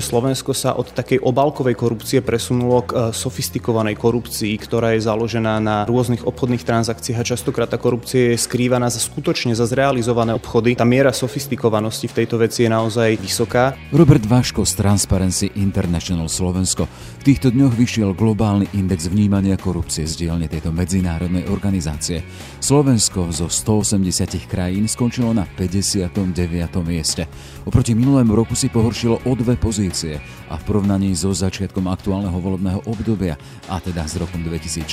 Slovensko sa od takej obálkovej korupcie presunulo k e, sofistikovanej korupcii, ktorá je založená na rôznych obchodných transakciách a častokrát tá korupcia je skrývaná za skutočne za zrealizované obchody. Tá miera sofistikovanosti v tejto veci je naozaj vysoká. Robert Váško z Transparency International Slovensko. V týchto dňoch vyšiel globálny index vnímania korupcie z dielne tejto medzinárodnej organizácie. Slovensko zo 180 krajín skončilo na 59. mieste. Oproti minulému roku si pohoršilo o dve pozície a v porovnaní so začiatkom aktuálneho volebného obdobia, a teda s rokom 2016,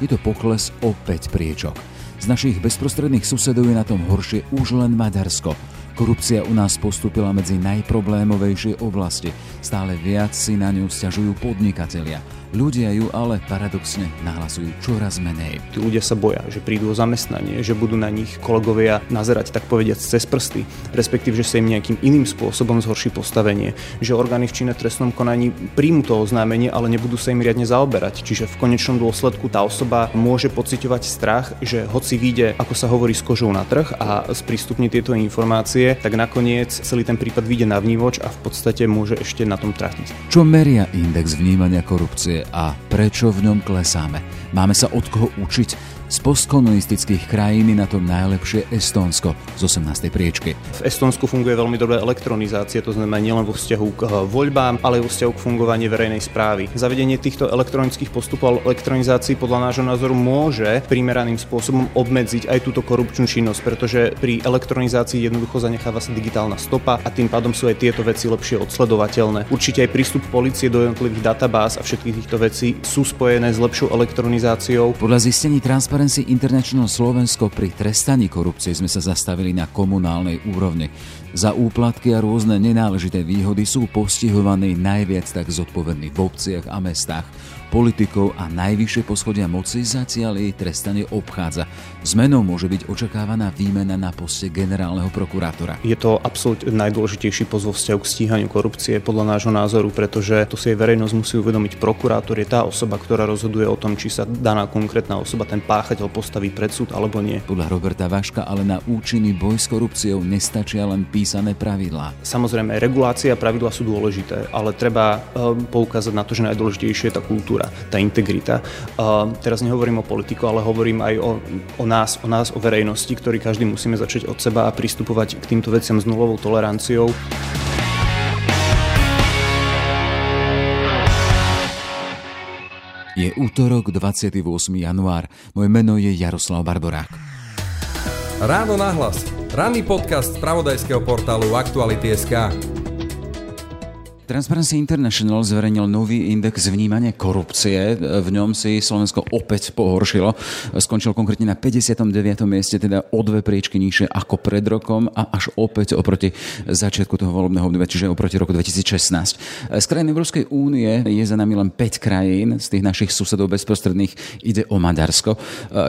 je to pokles o 5 priečok. Z našich bezprostredných susedov je na tom horšie už len Maďarsko. Korupcia u nás postupila medzi najproblémovejšie oblasti. Stále viac si na ňu stiažujú podnikatelia. Ľudia ju ale paradoxne nahlasujú čoraz menej. Tí ľudia sa boja, že prídu o zamestnanie, že budú na nich kolegovia nazerať, tak povediať, cez prsty, respektíve, že sa im nejakým iným spôsobom zhorší postavenie, že orgány v čine trestnom konaní príjmu to oznámenie, ale nebudú sa im riadne zaoberať. Čiže v konečnom dôsledku tá osoba môže pociťovať strach, že hoci vyjde, ako sa hovorí, s kožou na trh a sprístupní tieto informácie, tak nakoniec celý ten prípad vyjde na vnívoč a v podstate môže ešte na tom tratiť. Čo meria index vnímania korupcie a prečo v ňom klesáme. Máme sa od koho učiť z postkomunistických krajín na tom najlepšie Estónsko z 18. priečky. V Estónsku funguje veľmi dobrá elektronizácia, to znamená nielen vo vzťahu k eh, voľbám, ale aj vo vzťahu k fungovaniu verejnej správy. Zavedenie týchto elektronických postupov elektronizácií podľa nášho názoru môže primeraným spôsobom obmedziť aj túto korupčnú činnosť, pretože pri elektronizácii jednoducho zanecháva sa digitálna stopa a tým pádom sú aj tieto veci lepšie odsledovateľné. Určite aj prístup policie do jednotlivých databáz a všetkých týchto vecí sú spojené s lepšou elektronizáciou. Podľa zistení trans Transparency International Slovensko pri trestaní korupcie sme sa zastavili na komunálnej úrovni. Za úplatky a rôzne nenáležité výhody sú postihovaní najviac tak zodpovední v obciach a mestách politikov a najvyššie poschodia moci zatiaľ jej trestanie obchádza. Zmenou môže byť očakávaná výmena na poste generálneho prokurátora. Je to absolútne najdôležitejší vo vzťahu k stíhaniu korupcie podľa nášho názoru, pretože to si aj verejnosť musí uvedomiť. Prokurátor je tá osoba, ktorá rozhoduje o tom, či sa daná konkrétna osoba, ten páchateľ postaví pred súd alebo nie. Podľa Roberta Vaška ale na účinný boj s korupciou nestačia len písané pravidlá. Samozrejme, regulácia a pravidlá sú dôležité, ale treba ehm, poukázať na to, že najdôležitejšie je tá kultúra tá integrita. Uh, teraz nehovorím o politiku, ale hovorím aj o, o nás, o nás, o verejnosti, ktorý každý musíme začať od seba a pristupovať k týmto veciam s nulovou toleranciou. Je útorok 28. január. Moje meno je Jaroslav Barborák. Ráno nahlas. Ranný podcast z pravodajského portálu Aktuality.sk. Transparency International zverejnil nový index vnímania korupcie. V ňom si Slovensko opäť pohoršilo. Skončil konkrétne na 59. mieste, teda o dve priečky nižšie ako pred rokom a až opäť oproti začiatku toho volebného obdobia, čiže oproti roku 2016. Z krajín Európskej únie je za nami len 5 krajín, z tých našich susedov bezprostredných ide o Maďarsko.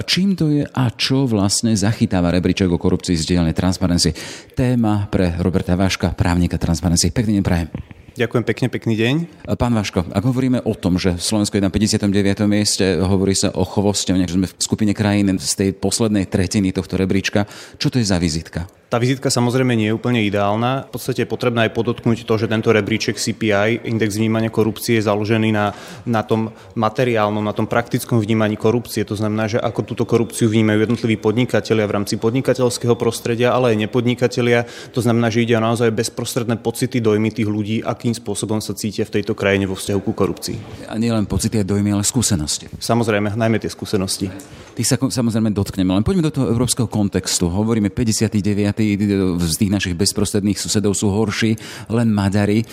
Čím to je a čo vlastne zachytáva rebríček o korupcii z dielne Transparency? Téma pre Roberta Váška, právnika Transparency. Pekný deň prajem. Ďakujem pekne, pekný deň. Pán Vaško, ak hovoríme o tom, že Slovensko je na 59. mieste, hovorí sa o chvoste, že sme v skupine krajín z tej poslednej tretiny tohto rebríčka, čo to je za vizitka? Tá vizitka samozrejme nie je úplne ideálna. V podstate je potrebné aj podotknúť to, že tento rebríček CPI, index vnímania korupcie, je založený na, na tom materiálnom, na tom praktickom vnímaní korupcie. To znamená, že ako túto korupciu vnímajú jednotliví podnikatelia v rámci podnikateľského prostredia, ale aj nepodnikatelia. To znamená, že ide o naozaj bezprostredné pocity, dojmy tých ľudí, akým spôsobom sa cítia v tejto krajine vo vzťahu ku korupcii. A nie len pocity a dojmy, ale skúsenosti. Samozrejme, najmä tie skúsenosti. Tých sa samozrejme dotkneme, len poďme do toho európskeho kontextu. Hovoríme 59 z tých našich bezprostredných susedov sú horší, len Maďari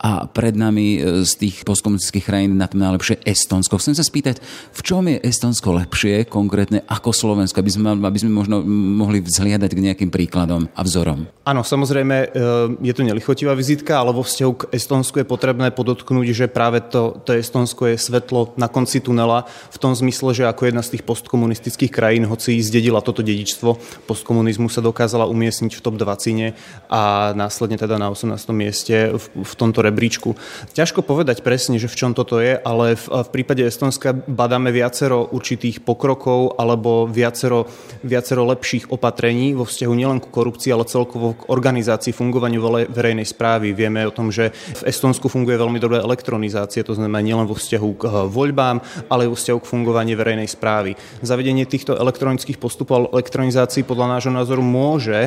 a pred nami e, z tých postkomunistických krajín na tom najlepšie Estonsko. Chcem sa spýtať, v čom je Estonsko lepšie konkrétne ako Slovensko, aby sme, aby sme možno mohli vzhliadať k nejakým príkladom a vzorom? Áno, samozrejme, e, je to nelichotivá vizitka, ale vo vzťahu k Estonsku je potrebné podotknúť, že práve to, to Estonsko je svetlo na konci tunela v tom zmysle, že ako jedna z tých postkomunistických krajín, hoci zdedila toto dedičstvo postkomunizmu, sa dokázala umiestniť v top 20 a následne teda na 18. mieste v, v tomto rebríčku. Ťažko povedať presne, že v čom toto je, ale v, v prípade Estonska badáme viacero určitých pokrokov alebo viacero, viacero lepších opatrení vo vzťahu nielen ku korupcii, ale celkovo k organizácii fungovaniu verejnej správy. Vieme o tom, že v Estonsku funguje veľmi dobrá elektronizácia, to znamená nielen vo vzťahu k eh, voľbám, ale aj vo vzťahu k fungovaniu verejnej správy. Zavedenie týchto elektronických postupov elektronizácií podľa nášho názoru môže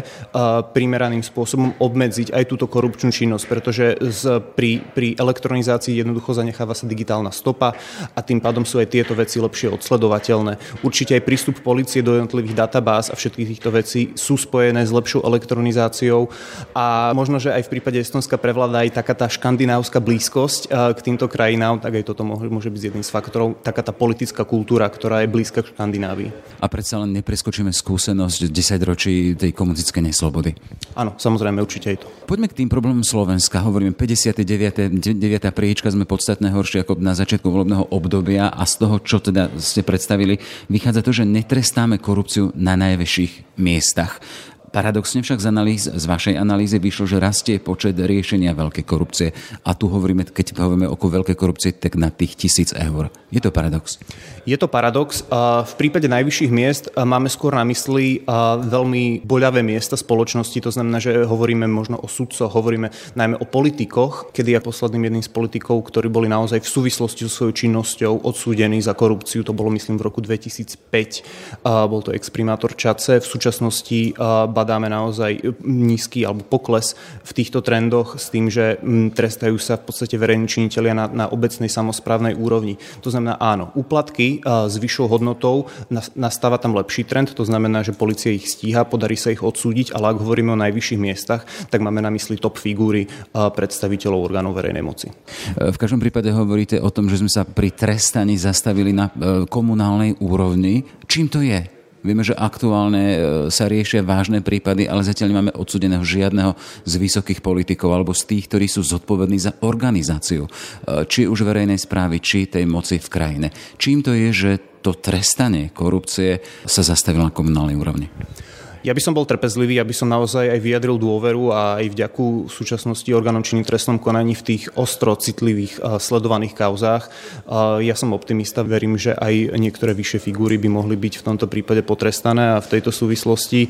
primeraným spôsobom obmedziť aj túto korupčnú činnosť, pretože z, pri, pri elektronizácii jednoducho zanecháva sa digitálna stopa a tým pádom sú aj tieto veci lepšie odsledovateľné. Určite aj prístup policie do jednotlivých databáz a všetkých týchto vecí sú spojené s lepšou elektronizáciou a možno, že aj v prípade Estonska prevláda aj taká tá škandinávska blízkosť uh, k týmto krajinám, tak aj toto môže byť jedným z faktorov, taká tá politická kultúra, ktorá je blízka k Škandinávii. A predsa len nepreskočíme skúsenosť 10 ročí tej komunistickej neslobody. Áno, samozrejme, určite aj to. Poďme k tým problémom Slovenska. Hovoríme 59. 9. príčka, sme podstatné horšie ako na začiatku volebného obdobia a z toho, čo teda ste predstavili, vychádza to, že netrestáme korupciu na najväčších miestach. Paradoxne však z, analýz, z vašej analýzy vyšlo, že rastie počet riešenia veľkej korupcie. A tu hovoríme, keď hovoríme o veľkej korupcie, tak na tých tisíc eur. Je to paradox? Je to paradox. V prípade najvyšších miest máme skôr na mysli veľmi boľavé miesta spoločnosti. To znamená, že hovoríme možno o sudcoch, hovoríme najmä o politikoch, kedy ja posledným jedným z politikov, ktorí boli naozaj v súvislosti so svojou činnosťou odsúdení za korupciu, to bolo myslím v roku 2005. Bol to exprimátor Čace. V súčasnosti badáme naozaj nízky alebo pokles v týchto trendoch s tým, že mm, trestajú sa v podstate verejní činiteľia na, na obecnej samozprávnej úrovni. To znamená áno, úplatky s vyššou hodnotou nastáva tam lepší trend, to znamená, že policia ich stíha, podarí sa ich odsúdiť, ale ak hovoríme o najvyšších miestach, tak máme na mysli top figúry predstaviteľov orgánov verejnej moci. V každom prípade hovoríte o tom, že sme sa pri trestaní zastavili na e, komunálnej úrovni. Čím to je? Vieme, že aktuálne e, sa riešia vážne prípady, ale zatiaľ nemáme odsudeného žiadneho z vysokých politikov alebo z tých, ktorí sú zodpovední za organizáciu, e, či už verejnej správy, či tej moci v krajine. Čím to je, že to trestanie korupcie sa zastavilo na komunálnej úrovni? Ja by som bol trpezlivý, aby som naozaj aj vyjadril dôveru a aj vďaku v súčasnosti orgánom činným trestnom konaní v tých ostro citlivých sledovaných kauzách. Ja som optimista, verím, že aj niektoré vyššie figúry by mohli byť v tomto prípade potrestané a v tejto súvislosti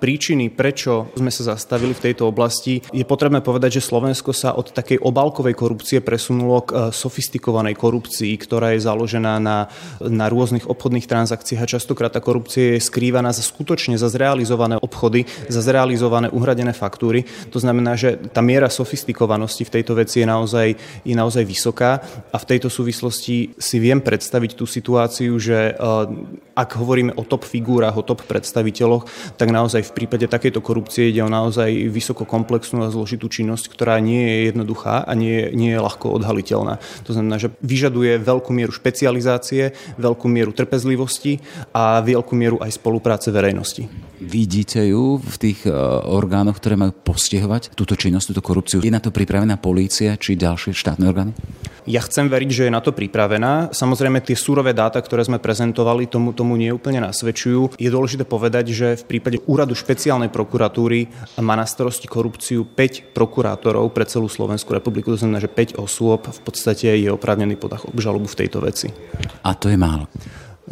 príčiny, prečo sme sa zastavili v tejto oblasti, je potrebné povedať, že Slovensko sa od takej obálkovej korupcie presunulo k sofistikovanej korupcii, ktorá je založená na, na rôznych obchodných transakciách a častokrát tá korupcia je skrývaná za skutočne za zrealizované zrealizované obchody za zrealizované uhradené faktúry. To znamená, že tá miera sofistikovanosti v tejto veci je naozaj, je naozaj vysoká a v tejto súvislosti si viem predstaviť tú situáciu, že eh, ak hovoríme o top figúrach, o top predstaviteľoch, tak naozaj v prípade takejto korupcie ide o naozaj vysoko komplexnú a zložitú činnosť, ktorá nie je jednoduchá a nie, nie je ľahko odhaliteľná. To znamená, že vyžaduje veľkú mieru špecializácie, veľkú mieru trpezlivosti a veľkú mieru aj spolupráce verejnosti. Vidíte ju v tých e, orgánoch, ktoré majú postihovať túto činnosť, túto korupciu? Je na to pripravená polícia či ďalšie štátne orgány? Ja chcem veriť, že je na to pripravená. Samozrejme, tie súrové dáta, ktoré sme prezentovali, tomu, tomu nie úplne nasvedčujú. Je dôležité povedať, že v prípade úradu špeciálnej prokuratúry má na starosti korupciu 5 prokurátorov pre celú Slovenskú republiku. To znamená, že 5 osôb v podstate je oprávnený podach obžalobu v tejto veci. A to je málo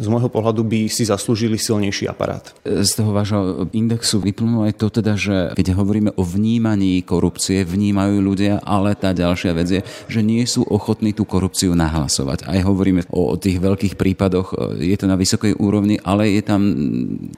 z môjho pohľadu by si zaslúžili silnejší aparát. Z toho vášho indexu vyplnulo aj to teda, že keď hovoríme o vnímaní korupcie, vnímajú ľudia, ale tá ďalšia vec je, že nie sú ochotní tú korupciu nahlasovať. Aj hovoríme o tých veľkých prípadoch, je to na vysokej úrovni, ale je tam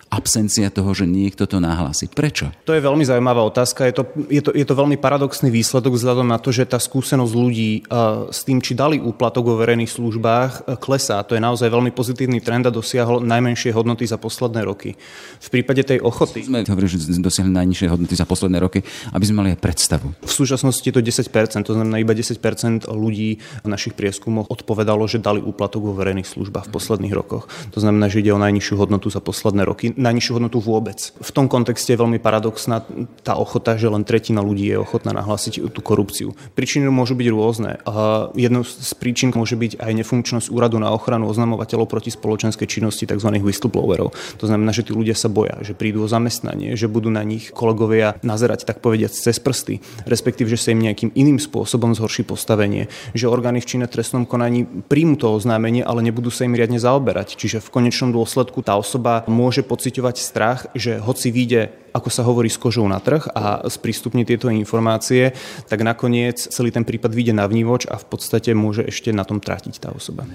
absencia toho, že niekto to nahlási. Prečo? To je veľmi zaujímavá otázka. Je to, je to, je to veľmi paradoxný výsledok vzhľadom na to, že tá skúsenosť ľudí uh, s tým, či dali úplatok vo verejných službách, uh, klesá. To je naozaj veľmi pozitívny trend a dosiahol najmenšie hodnoty za posledné roky. V prípade tej ochoty... Sme hovorili, že dosiahli najnižšie hodnoty za posledné roky, aby sme mali aj predstavu. V súčasnosti je to 10%, to znamená iba 10% ľudí v našich prieskumoch odpovedalo, že dali úplatok vo verejných službách v posledných rokoch. To znamená, že ide o najnižšiu hodnotu za posledné roky. Na najnižšiu hodnotu vôbec. V tom kontexte je veľmi paradoxná tá ochota, že len tretina ľudí je ochotná nahlásiť tú korupciu. Príčiny môžu byť rôzne. Jednou z príčin môže byť aj nefunkčnosť úradu na ochranu oznamovateľov proti spoločenskej činnosti tzv. whistleblowerov. To znamená, že tí ľudia sa boja, že prídu o zamestnanie, že budú na nich kolegovia nazerať tak povediať cez prsty, respektíve, že sa im nejakým iným spôsobom zhorší postavenie, že orgány v činné trestnom konaní príjmu to oznámenie, ale nebudú sa im riadne zaoberať. Čiže v konečnom dôsledku tá osoba môže pociťovať strach, že hoci vyjde ako sa hovorí, s kožou na trh a sprístupní tieto informácie, tak nakoniec celý ten prípad vyjde na vnívoč a v podstate môže ešte na tom trátiť tá osoba.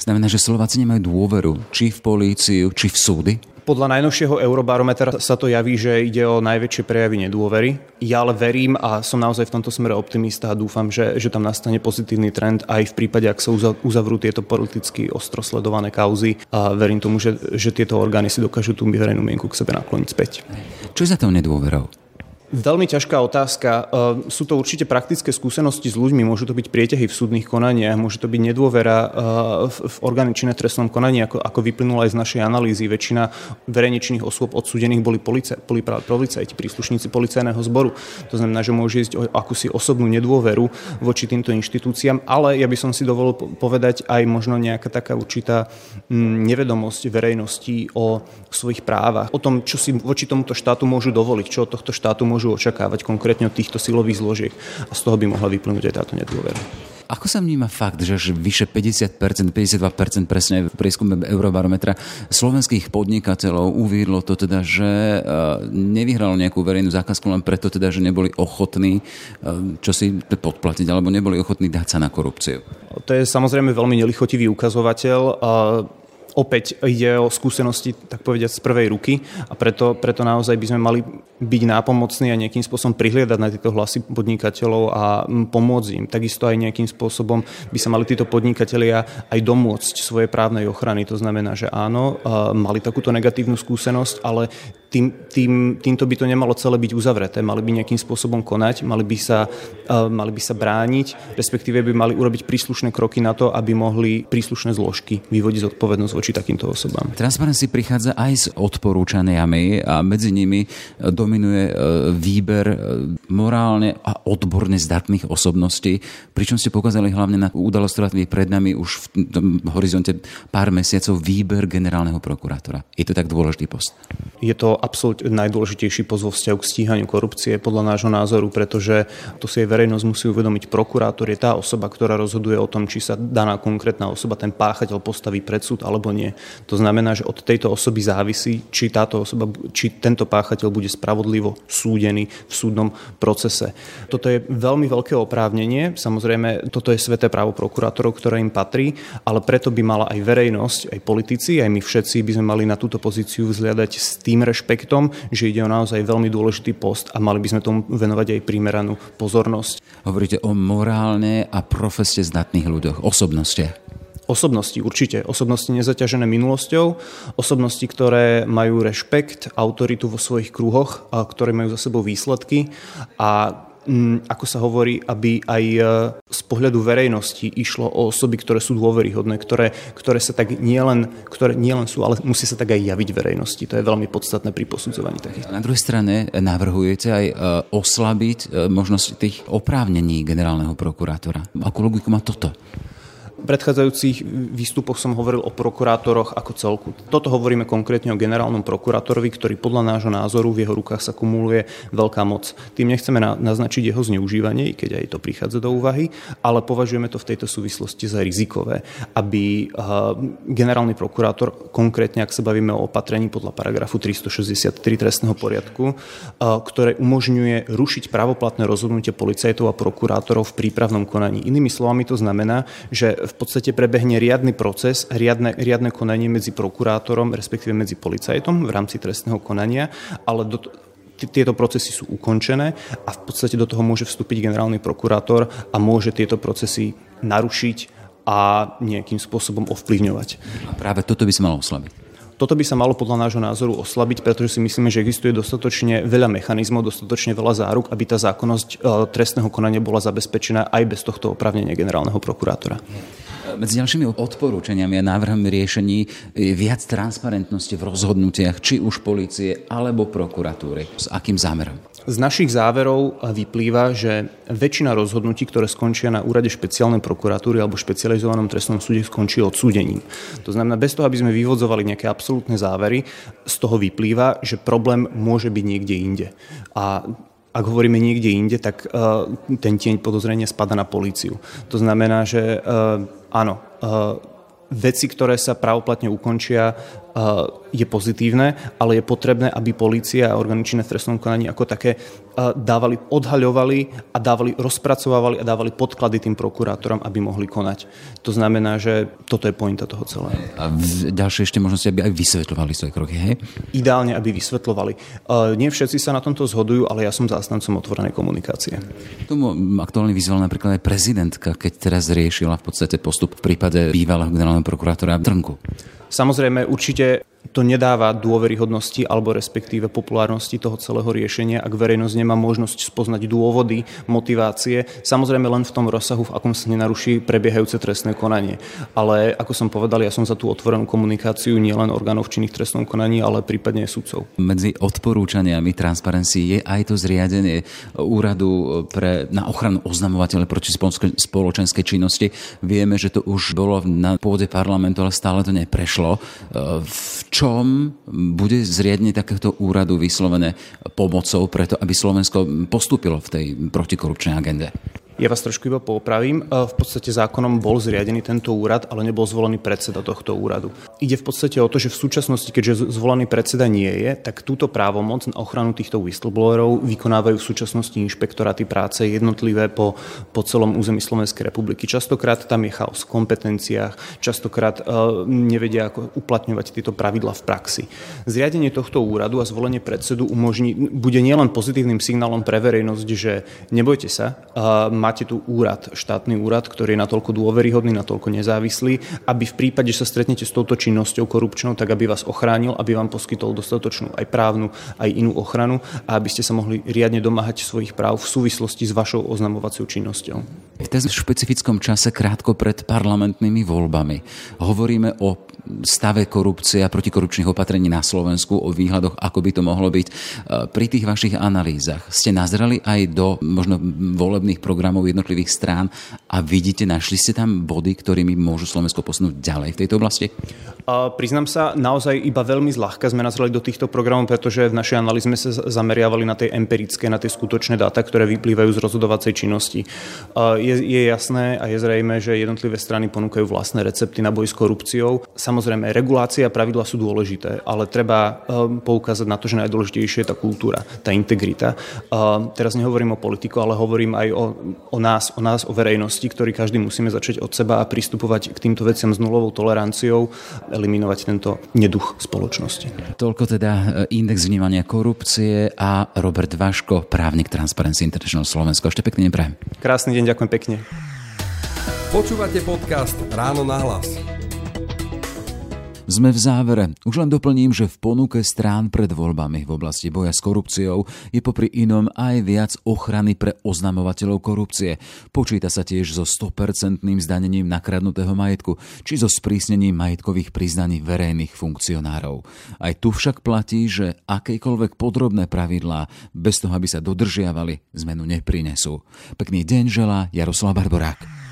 Znamená, že Slováci nemajú dôveru či v políciu, či v súdy? Podľa najnovšieho Eurobarometra sa to javí, že ide o najväčšie prejavy nedôvery. Ja ale verím a som naozaj v tomto smere optimista a dúfam, že, že tam nastane pozitívny trend aj v prípade, ak sa uzavrú tieto politicky ostro sledované kauzy a verím tomu, že, že tieto orgány si dokážu tú verejnú mienku k sebe nakloniť späť. Čo je za tou nedôverou? Veľmi ťažká otázka. E, sú to určite praktické skúsenosti s ľuďmi, môžu to byť prieťahy v súdnych konaniach, môže to byť nedôvera e, v orgány činné trestnom konaní, ako, ako vyplynulo aj z našej analýzy. Väčšina verejnečných osôb odsúdených boli, police, boli policajti, príslušníci policajného zboru. To znamená, že môže ísť o akúsi osobnú nedôveru voči týmto inštitúciám, ale ja by som si dovolil povedať aj možno nejaká taká určitá nevedomosť verejnosti o svojich právach, o tom, čo si voči tomuto štátu môžu dovoliť, čo od tohto štátu môžu môžu očakávať konkrétne od týchto silových zložiek a z toho by mohla vyplnúť aj táto nedôvera. Ako sa vníma fakt, že vyše 50%, 52% presne v prieskume Eurobarometra slovenských podnikateľov uviedlo to teda, že e, nevyhralo nejakú verejnú zákazku len preto teda, že neboli ochotní e, čo si podplatiť alebo neboli ochotní dať sa na korupciu? To je samozrejme veľmi nelichotivý ukazovateľ. Opäť ide o skúsenosti, tak povediať, z prvej ruky a preto, preto naozaj by sme mali byť nápomocní a nejakým spôsobom prihliadať na tieto hlasy podnikateľov a pomôcť im. Takisto aj nejakým spôsobom by sa mali títo podnikatelia aj domôcť svojej právnej ochrany. To znamená, že áno, mali takúto negatívnu skúsenosť, ale tým, tým, týmto by to nemalo celé byť uzavreté. Mali by nejakým spôsobom konať, mali by, sa, mali by sa brániť, respektíve by mali urobiť príslušné kroky na to, aby mohli príslušné zložky vyvodiť zodpovednosť voči takýmto osobám. Transparency prichádza aj s odporúčaniami a medzi nimi dominuje výber morálne a odborne zdatných osobností, pričom ste pokázali hlavne na udalosť, ktorá je pred nami už v horizonte pár mesiacov výber generálneho prokurátora. Je to tak dôležitý post? Je to absolútne najdôležitejší pozov vzťahu k stíhaniu korupcie podľa nášho názoru, pretože to si aj verejnosť musí uvedomiť. Prokurátor je tá osoba, ktorá rozhoduje o tom, či sa daná konkrétna osoba, ten páchateľ postaví pred súd alebo nie. To znamená, že od tejto osoby závisí, či táto osoba, či tento páchateľ bude spravodlivo súdený v súdnom procese. Toto je veľmi veľké oprávnenie. Samozrejme, toto je sveté právo prokurátorov, ktoré im patrí, ale preto by mala aj verejnosť, aj politici, aj my všetci by sme mali na túto pozíciu vzhľadať s tým rešpektom, že ide o naozaj veľmi dôležitý post a mali by sme tomu venovať aj primeranú pozornosť. Hovoríte o morálne a profesne zdatných ľuďoch, osobnosti. Osobnosti, určite. Osobnosti nezaťažené minulosťou, osobnosti, ktoré majú rešpekt, autoritu vo svojich kruhoch, ktoré majú za sebou výsledky a Mm, ako sa hovorí, aby aj e, z pohľadu verejnosti išlo o osoby, ktoré sú dôveryhodné, ktoré, ktoré sa tak nielen, ktoré nielen sú, ale musí sa tak aj javiť verejnosti. To je veľmi podstatné pri posudzovaní takých. Na druhej strane navrhujete aj e, oslabiť e, možnosť tých oprávnení generálneho prokurátora. Akú logiku má toto? Predchádzajúcich výstupoch som hovoril o prokurátoroch ako celku. Toto hovoríme konkrétne o generálnom prokurátorovi, ktorý podľa nášho názoru v jeho rukách sa kumuluje veľká moc. Tým nechceme naznačiť jeho zneužívanie, keď aj to prichádza do úvahy, ale považujeme to v tejto súvislosti za rizikové, aby generálny prokurátor, konkrétne ak sa bavíme o opatrení podľa paragrafu 363 trestného poriadku, ktoré umožňuje rušiť pravoplatné rozhodnutie policajtov a prokurátorov v prípravnom konaní. Inými slovami to znamená, že v podstate prebehne riadny proces, riadne, riadne konanie medzi prokurátorom, respektíve medzi policajtom v rámci trestného konania, ale do, tieto procesy sú ukončené a v podstate do toho môže vstúpiť generálny prokurátor a môže tieto procesy narušiť a nejakým spôsobom ovplyvňovať. Práve toto by sa malo oslabiť. Toto by sa malo podľa nášho názoru oslabiť, pretože si myslíme, že existuje dostatočne veľa mechanizmov, dostatočne veľa záruk, aby tá zákonnosť e, trestného konania bola zabezpečená aj bez tohto opravnenia generálneho prokurátora. Medzi ďalšími odporúčaniami a návrhmi riešení je viac transparentnosti v rozhodnutiach, či už policie alebo prokuratúry. S akým zámerom? Z našich záverov vyplýva, že väčšina rozhodnutí, ktoré skončia na úrade špeciálnej prokuratúry alebo špecializovanom trestnom súde, skončí odsúdením. To znamená, bez toho, aby sme vyvodzovali nejaké absolútne závery, z toho vyplýva, že problém môže byť niekde inde. A ak hovoríme niekde inde, tak uh, ten tieň podozrenia spada na políciu. To znamená, že uh, áno, uh, veci, ktoré sa pravoplatne ukončia, je pozitívne, ale je potrebné, aby polícia a orgány činné v trestnom ako také dávali, odhaľovali a dávali, rozpracovávali a dávali podklady tým prokurátorom, aby mohli konať. To znamená, že toto je pointa toho celého. A ďalšie ešte možnosti, aby aj vysvetľovali svoje kroky, hej? Ideálne, aby vysvetľovali. Nie všetci sa na tomto zhodujú, ale ja som zástancom otvorenej komunikácie. Tomu aktuálne vyzval napríklad aj prezidentka, keď teraz riešila v podstate postup v prípade bývalého generálneho prokurátora Drnku. Samozrejme, určite to nedáva dôveryhodnosti alebo respektíve populárnosti toho celého riešenia, ak verejnosť nemá možnosť spoznať dôvody, motivácie, samozrejme len v tom rozsahu, v akom sa nenaruší prebiehajúce trestné konanie. Ale ako som povedal, ja som za tú otvorenú komunikáciu nielen orgánov činných trestnom konaní, ale prípadne aj sudcov. Medzi odporúčaniami Transparency je aj to zriadenie úradu pre, na ochranu oznamovateľa proti spoločenskej činnosti. Vieme, že to už bolo na pôde parlamentu, ale stále to neprešlo. V čom bude zriadenie takéhoto úradu vyslovené pomocou preto, aby Slovensko postúpilo v tej protikorupčnej agende? Ja vás trošku iba popravím. E, v podstate zákonom bol zriadený tento úrad, ale nebol zvolený predseda tohto úradu. Ide v podstate o to, že v súčasnosti, keďže zvolený predseda nie je, tak túto právomoc na ochranu týchto whistleblowerov vykonávajú v súčasnosti inšpektoráty práce jednotlivé po, po celom území Slovenskej republiky. Častokrát tam je chaos v kompetenciách, častokrát uh, nevedia, ako uplatňovať tieto pravidla v praxi. Zriadenie tohto úradu a zvolenie predsedu umožní, bude nielen pozitívnym signálom pre verejnosť, že nebojte sa, uh, máte tu úrad, štátny úrad, ktorý je natoľko dôveryhodný, natoľko nezávislý, aby v prípade, že sa stretnete s touto činnosťou korupčnou, tak aby vás ochránil, aby vám poskytol dostatočnú aj právnu, aj inú ochranu a aby ste sa mohli riadne domáhať svojich práv v súvislosti s vašou oznamovacou činnosťou. V tom špecifickom čase krátko pred parlamentnými voľbami hovoríme o stave korupcie a protikorupčných opatrení na Slovensku, o výhľadoch, ako by to mohlo byť. Pri tých vašich analýzach ste nazreli aj do možno volebných programov programov jednotlivých strán a vidíte, našli ste tam body, ktorými môžu Slovensko posunúť ďalej v tejto oblasti? A priznám sa, naozaj iba veľmi zľahka sme nazreli do týchto programov, pretože v našej analýze sme sa zameriavali na tej empirické, na tie skutočné dáta, ktoré vyplývajú z rozhodovacej činnosti. Je, je jasné a je zrejme, že jednotlivé strany ponúkajú vlastné recepty na boj s korupciou. Samozrejme, regulácia a pravidla sú dôležité, ale treba um, poukázať na to, že najdôležitejšie je tá kultúra, tá integrita. Teraz nehovorím o politiku, ale hovorím aj o, o nás, o nás, o verejnosti, ktorý každý musíme začať od seba a pristupovať k týmto veciam s nulovou toleranciou, eliminovať tento neduch spoločnosti. Toľko teda e, index vnímania korupcie a Robert Vaško, právnik Transparency International Slovensko. Ešte pekný neprajem. Krásny deň, ďakujem pekne. Počúvate podcast Ráno na hlas. Sme v závere. Už len doplním, že v ponuke strán pred voľbami v oblasti boja s korupciou je popri inom aj viac ochrany pre oznamovateľov korupcie. Počíta sa tiež so 100% zdanením nakradnutého majetku, či so sprísnením majetkových priznaní verejných funkcionárov. Aj tu však platí, že akékoľvek podrobné pravidlá, bez toho, aby sa dodržiavali, zmenu neprinesú. Pekný deň želá Jaroslav Barborák.